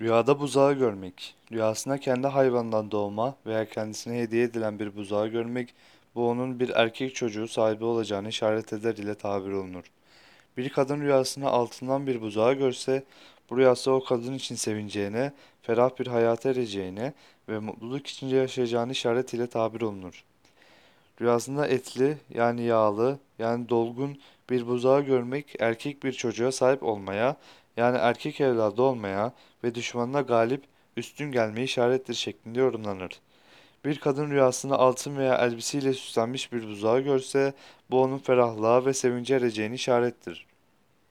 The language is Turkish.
Rüyada buzağı görmek. Rüyasında kendi hayvanından doğma veya kendisine hediye edilen bir buzağı görmek, bu onun bir erkek çocuğu sahibi olacağını işaret eder ile tabir olunur. Bir kadın rüyasında altından bir buzağı görse, bu rüyası o kadın için sevineceğine, ferah bir hayata ereceğine ve mutluluk içinde yaşayacağını işaret ile tabir olunur. Rüyasında etli yani yağlı yani dolgun bir buzağı görmek erkek bir çocuğa sahip olmaya yani erkek evladı olmaya ve düşmanına galip üstün gelmeye işarettir şeklinde yorumlanır. Bir kadın rüyasında altın veya elbiseyle süslenmiş bir buzağı görse bu onun ferahlığa ve sevince ereceğini işarettir.